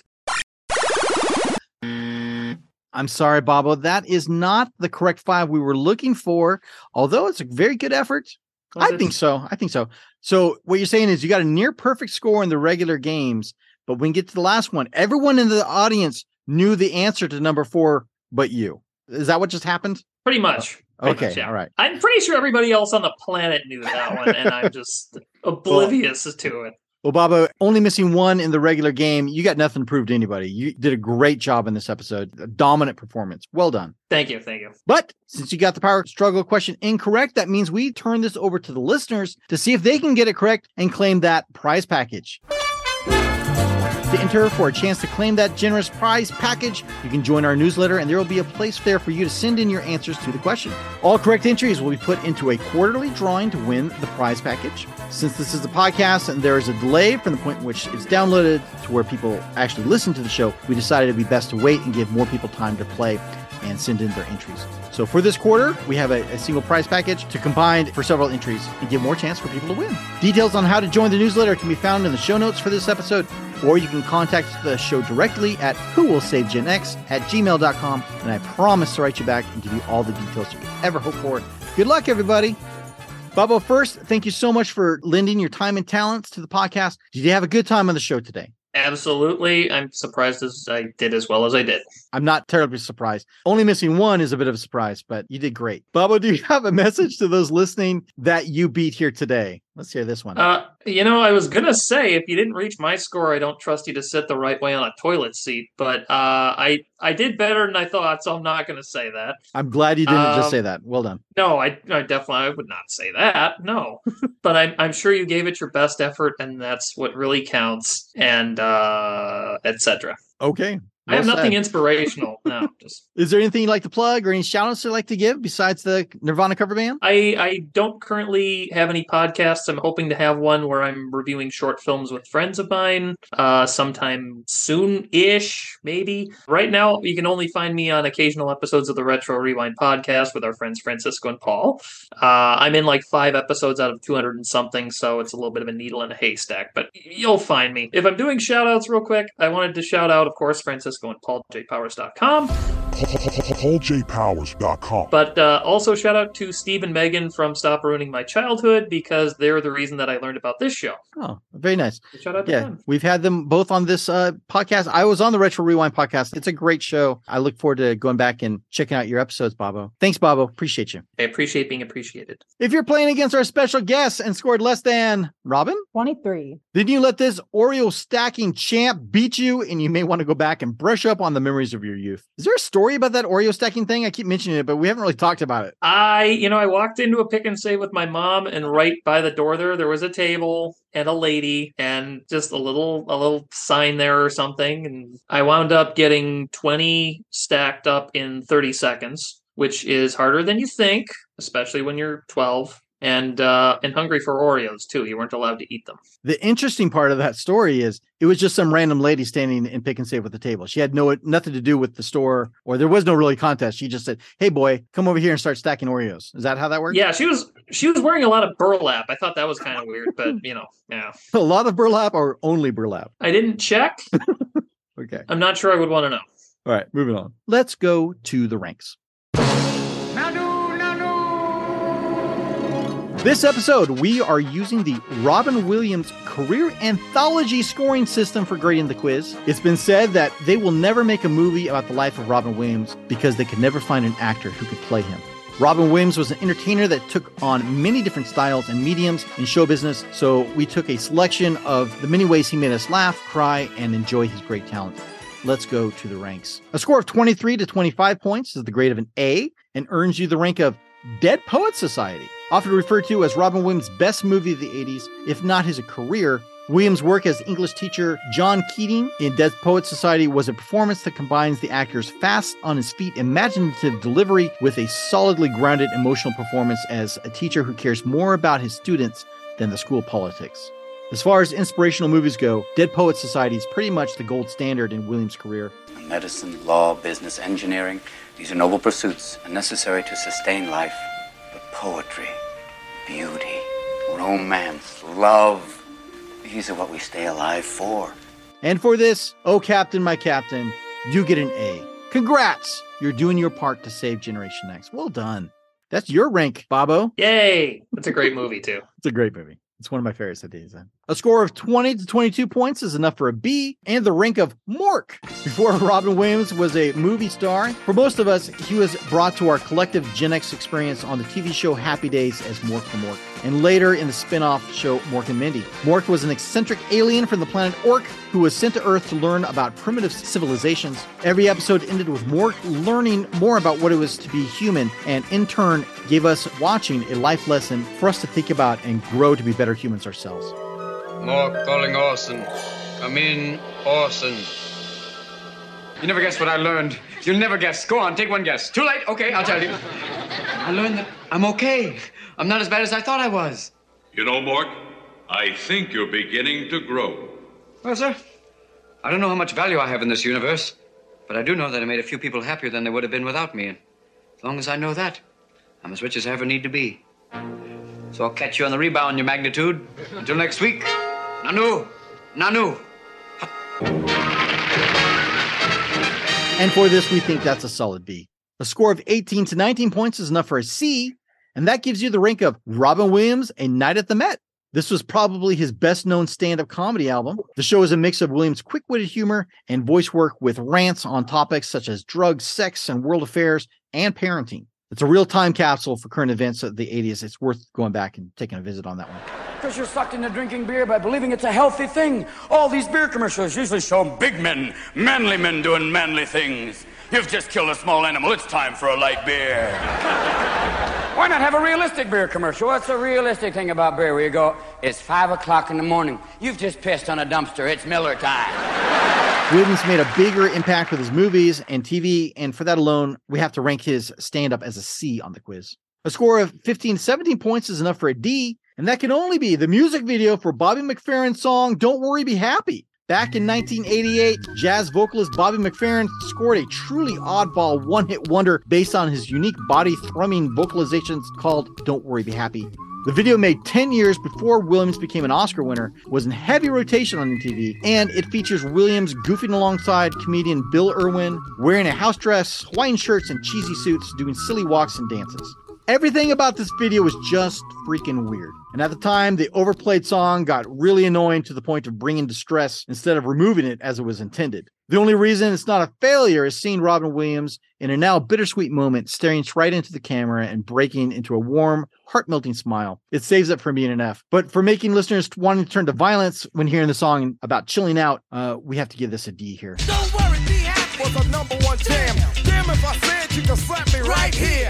I'm sorry, Bobbo. That is not the correct five we were looking for, although it's a very good effort. Oh, I think so. I think so. So, what you're saying is you got a near perfect score in the regular games, but when you get to the last one, everyone in the audience knew the answer to number four, but you. Is that what just happened? Pretty oh, much. Pretty Okay. much, yeah. All right. I'm pretty sure everybody else on the planet knew that one, and I'm just oblivious to it. Well, Bobbo, only missing one in the regular game. You got nothing to prove to anybody. You did a great job in this episode. A dominant performance. Well done. Thank you, thank you. But since you got the power struggle question incorrect, that means we turn this over to the listeners to see if they can get it correct and claim that prize package. To enter for a chance to claim that generous prize package, you can join our newsletter and there will be a place there for you to send in your answers to the question. All correct entries will be put into a quarterly drawing to win the prize package. Since this is a podcast and there is a delay from the point in which it's downloaded to where people actually listen to the show, we decided it'd be best to wait and give more people time to play and send in their entries. So for this quarter, we have a, a single prize package to combine for several entries and give more chance for people to win. Details on how to join the newsletter can be found in the show notes for this episode, or you can contact the show directly at whowillsavegenx at gmail.com, and I promise to write you back and give you all the details you could ever hope for. Good luck, everybody. Bobbo, first, thank you so much for lending your time and talents to the podcast. Did you have a good time on the show today? Absolutely. I'm surprised as I did as well as I did. I'm not terribly surprised. Only missing one is a bit of a surprise, but you did great. Bobbo, do you have a message to those listening that you beat here today? Let's hear this one. Uh, you know, I was gonna say if you didn't reach my score, I don't trust you to sit the right way on a toilet seat. But uh, I I did better than I thought, so I'm not gonna say that. I'm glad you didn't just um, say that. Well done. No, I, I definitely I would not say that. No, but I'm I'm sure you gave it your best effort, and that's what really counts. And uh, etc. Okay. I have nothing inspirational. No, just Is there anything you'd like to plug or any shout outs you'd like to give besides the Nirvana cover band? I I don't currently have any podcasts. I'm hoping to have one where I'm reviewing short films with friends of mine, uh, sometime soon-ish, maybe. Right now, you can only find me on occasional episodes of the Retro Rewind podcast with our friends Francisco and Paul. Uh, I'm in like five episodes out of 200 and something, so it's a little bit of a needle in a haystack, but you'll find me. If I'm doing shout-outs real quick, I wanted to shout out, of course, Francisco and PaulJPowers.com. PaulJPowers.com. But uh, also shout out to Steve and Megan from Stop Ruining My Childhood because they're the reason that I learned about this show. Oh, very nice. Shout out to Yeah, them. we've had them both on this uh, podcast. I was on the Retro Rewind podcast. It's a great show. I look forward to going back and checking out your episodes, Bobbo. Thanks, Bobbo. Appreciate you. I appreciate being appreciated. If you're playing against our special guest and scored less than Robin, 23. then you let this Oreo stacking champ beat you, and you may want to go back and brush up on the memories of your youth. Is there a story about that Oreo stacking thing? I keep mentioning it, but we haven't really talked about it. I, you know, I walked into a Pick 'n Save with my mom, and right by the door there, there was a table and a lady, and just a little, a little sign there or something. And I wound up getting twenty stacked up in thirty seconds, which is harder than you think, especially when you're twelve and uh, and hungry for Oreos too. You weren't allowed to eat them. The interesting part of that story is it was just some random lady standing in Pick 'n Save with the table. She had no nothing to do with the store, or there was no really contest. She just said, "Hey, boy, come over here and start stacking Oreos." Is that how that works? Yeah, she was she was wearing a lot of burlap. I thought that was kind of weird, but you know, yeah. a lot of burlap or only burlap. I didn't check. Okay. I'm not sure I would want to know. All right, moving on. Let's go to the ranks. This episode, we are using the Robin Williams career anthology scoring system for grading the quiz. It's been said that they will never make a movie about the life of Robin Williams because they could never find an actor who could play him. Robin Williams was an entertainer that took on many different styles and mediums in show business, so we took a selection of the many ways he made us laugh, cry, and enjoy his great talent. Let's go to the ranks. A score of 23 to 25 points is the grade of an A and earns you the rank of Dead Poet Society. Often referred to as Robin Williams' best movie of the 80s, if not his career, Williams' work as English teacher John Keating in Dead Poet Society was a performance that combines the actor's fast, on his feet, imaginative delivery with a solidly grounded emotional performance as a teacher who cares more about his students than the school politics. As far as inspirational movies go, Dead Poet Society is pretty much the gold standard in Williams' career. Medicine, law, business, engineering, these are noble pursuits and necessary to sustain life. But poetry, beauty, romance, love, these are what we stay alive for. And for this, oh Captain, my Captain, you get an A. Congrats! You're doing your part to save Generation X. Well done. That's your rank, Bobbo. Yay! That's a great movie too. It's a great movie. It's one of my favorites of days. A score of 20 to 22 points is enough for a B and the rank of Mork. Before Robin Williams was a movie star, for most of us, he was brought to our collective Gen X experience on the TV show Happy Days as Mork the Mork, and later in the spin off show Mork and Mindy. Mork was an eccentric alien from the planet Ork who was sent to Earth to learn about primitive civilizations. Every episode ended with Mork learning more about what it was to be human, and in turn, gave us watching a life lesson for us to think about and grow to be better humans ourselves. Mork calling Orson. Come in, Orson. You never guess what I learned. You'll never guess. Go on, take one guess. Too late? Okay, I'll tell you. I learned that I'm okay. I'm not as bad as I thought I was. You know, Mork, I think you're beginning to grow. Well, sir, I don't know how much value I have in this universe, but I do know that I made a few people happier than they would have been without me. And as long as I know that, I'm as rich as I ever need to be. So I'll catch you on the rebound, your magnitude. Until next week. Nanu. Nanu. And for this, we think that's a solid B. A score of 18 to 19 points is enough for a C, and that gives you the rank of Robin Williams, A Night at the Met. This was probably his best known stand up comedy album. The show is a mix of Williams' quick witted humor and voice work with rants on topics such as drugs, sex, and world affairs and parenting. It's a real time capsule for current events of the 80s. It's worth going back and taking a visit on that one. Because you're sucked into drinking beer by believing it's a healthy thing. All these beer commercials usually show big men, manly men doing manly things. You've just killed a small animal. It's time for a light beer. Why not have a realistic beer commercial? What's the realistic thing about beer where you go, it's five o'clock in the morning. You've just pissed on a dumpster. It's Miller time. Williams made a bigger impact with his movies and TV, and for that alone, we have to rank his stand up as a C on the quiz. A score of 15 17 points is enough for a D, and that can only be the music video for Bobby McFerrin's song Don't Worry, Be Happy. Back in 1988, jazz vocalist Bobby McFerrin scored a truly oddball one hit wonder based on his unique body thrumming vocalizations called Don't Worry, Be Happy. The video made 10 years before Williams became an Oscar winner, was in heavy rotation on MTV, and it features Williams goofing alongside comedian Bill Irwin, wearing a house dress, Hawaiian shirts, and cheesy suits, doing silly walks and dances. Everything about this video was just freaking weird. And at the time, the overplayed song got really annoying to the point of bringing distress instead of removing it as it was intended. The only reason it's not a failure is seeing Robin Williams in a now bittersweet moment staring right into the camera and breaking into a warm, heart melting smile. It saves it from being an F. But for making listeners wanting to turn to violence when hearing the song about chilling out, uh, we have to give this a D here. Was a number one jam. Damn if I said you slap me right here.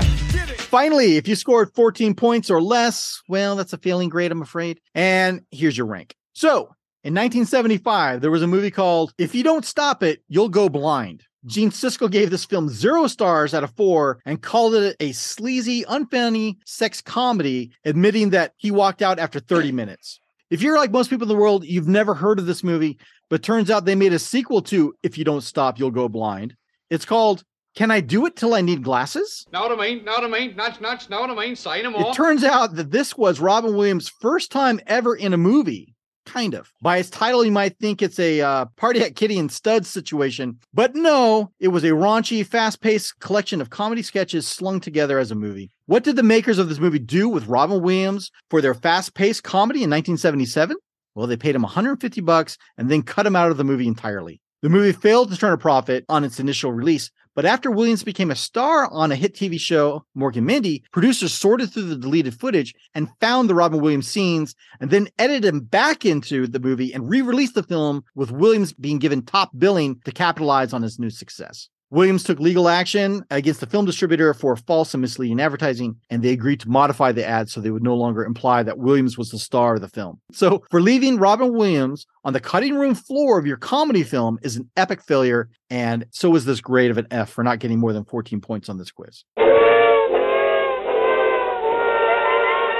Finally, if you scored 14 points or less, well, that's a failing grade, I'm afraid. And here's your rank. So, in 1975, there was a movie called If You Don't Stop It, You'll Go Blind. Gene Siskel gave this film zero stars out of four and called it a sleazy, unfunny sex comedy, admitting that he walked out after 30 minutes. If you're like most people in the world, you've never heard of this movie, but turns out they made a sequel to If You Don't Stop, You'll Go Blind. It's called Can I Do It Till I Need Glasses? Know what I mean? Know what I mean? Nudge, nudge, know what I mean? Say no more. It turns out that this was Robin Williams' first time ever in a movie Kind of. By its title, you might think it's a uh, party at Kitty and Studs situation, but no, it was a raunchy, fast paced collection of comedy sketches slung together as a movie. What did the makers of this movie do with Robin Williams for their fast paced comedy in 1977? Well, they paid him 150 bucks and then cut him out of the movie entirely. The movie failed to turn a profit on its initial release, but after Williams became a star on a hit TV show, Mork and Mindy, producers sorted through the deleted footage and found the Robin Williams scenes and then edited them back into the movie and re released the film with Williams being given top billing to capitalize on his new success. Williams took legal action against the film distributor for false and misleading advertising, and they agreed to modify the ad so they would no longer imply that Williams was the star of the film. So, for leaving Robin Williams on the cutting room floor of your comedy film is an epic failure, and so is this grade of an F for not getting more than 14 points on this quiz.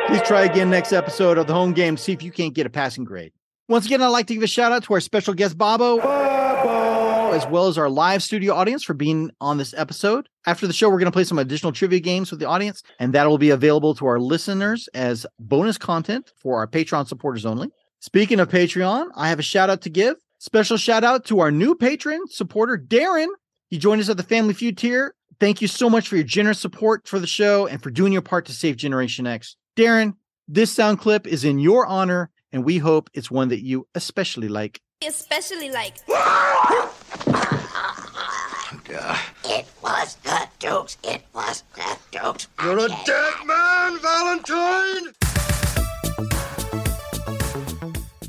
Please try again next episode of the home game see if you can't get a passing grade. Once again, I'd like to give a shout out to our special guest, Bobbo. As well as our live studio audience for being on this episode. After the show, we're going to play some additional trivia games with the audience, and that will be available to our listeners as bonus content for our Patreon supporters only. Speaking of Patreon, I have a shout out to give. Special shout out to our new patron supporter, Darren. He joined us at the Family Feud tier. Thank you so much for your generous support for the show and for doing your part to save Generation X. Darren, this sound clip is in your honor, and we hope it's one that you especially like. Especially like. It was not jokes. It was not jokes. You're a dead man, Valentine!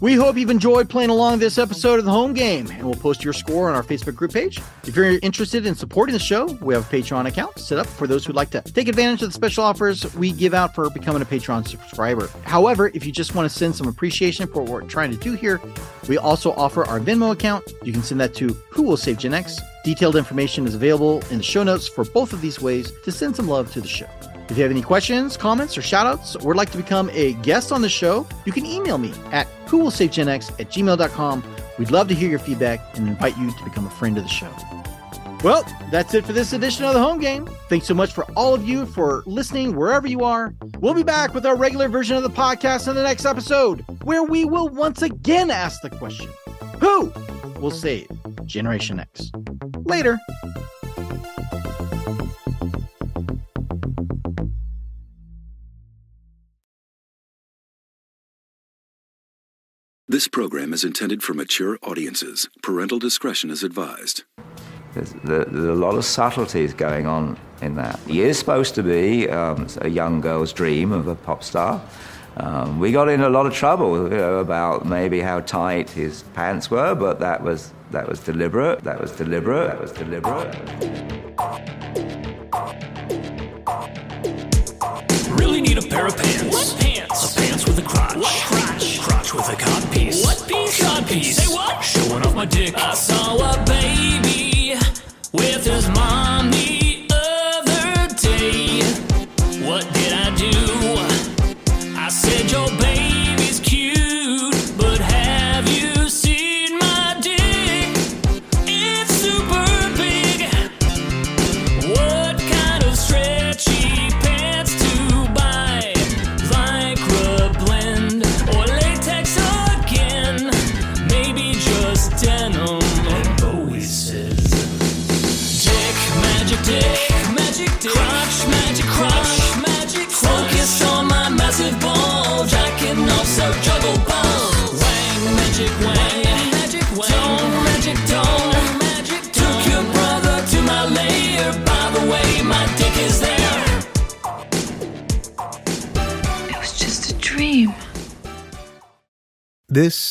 We hope you've enjoyed playing along this episode of the home game, and we'll post your score on our Facebook group page. If you're interested in supporting the show, we have a Patreon account set up for those who'd like to take advantage of the special offers we give out for becoming a Patreon subscriber. However, if you just want to send some appreciation for what we're trying to do here, we also offer our Venmo account. You can send that to Who Will Save Gen X. Detailed information is available in the show notes for both of these ways to send some love to the show. If you have any questions, comments, or shoutouts, or would like to become a guest on the show, you can email me at whowillsavegenx at gmail.com. We'd love to hear your feedback and invite you to become a friend of the show. Well, that's it for this edition of the home game. Thanks so much for all of you for listening wherever you are. We'll be back with our regular version of the podcast in the next episode, where we will once again ask the question Who will save Generation X? Later. This program is intended for mature audiences. Parental discretion is advised. There's, there- there's a lot of subtleties going on in that. He is supposed to be um, a young girl's dream of a pop star. Um, we got in a lot of trouble you know, about maybe how tight his pants were, but that was that was deliberate. That was deliberate. That was deliberate. Really need a pair of pants. What pants? A pants with a crotch. What crotch? Crotch with a cod piece. What piece? Cod piece. Say what? Showing off my dick. I saw a baby with his mom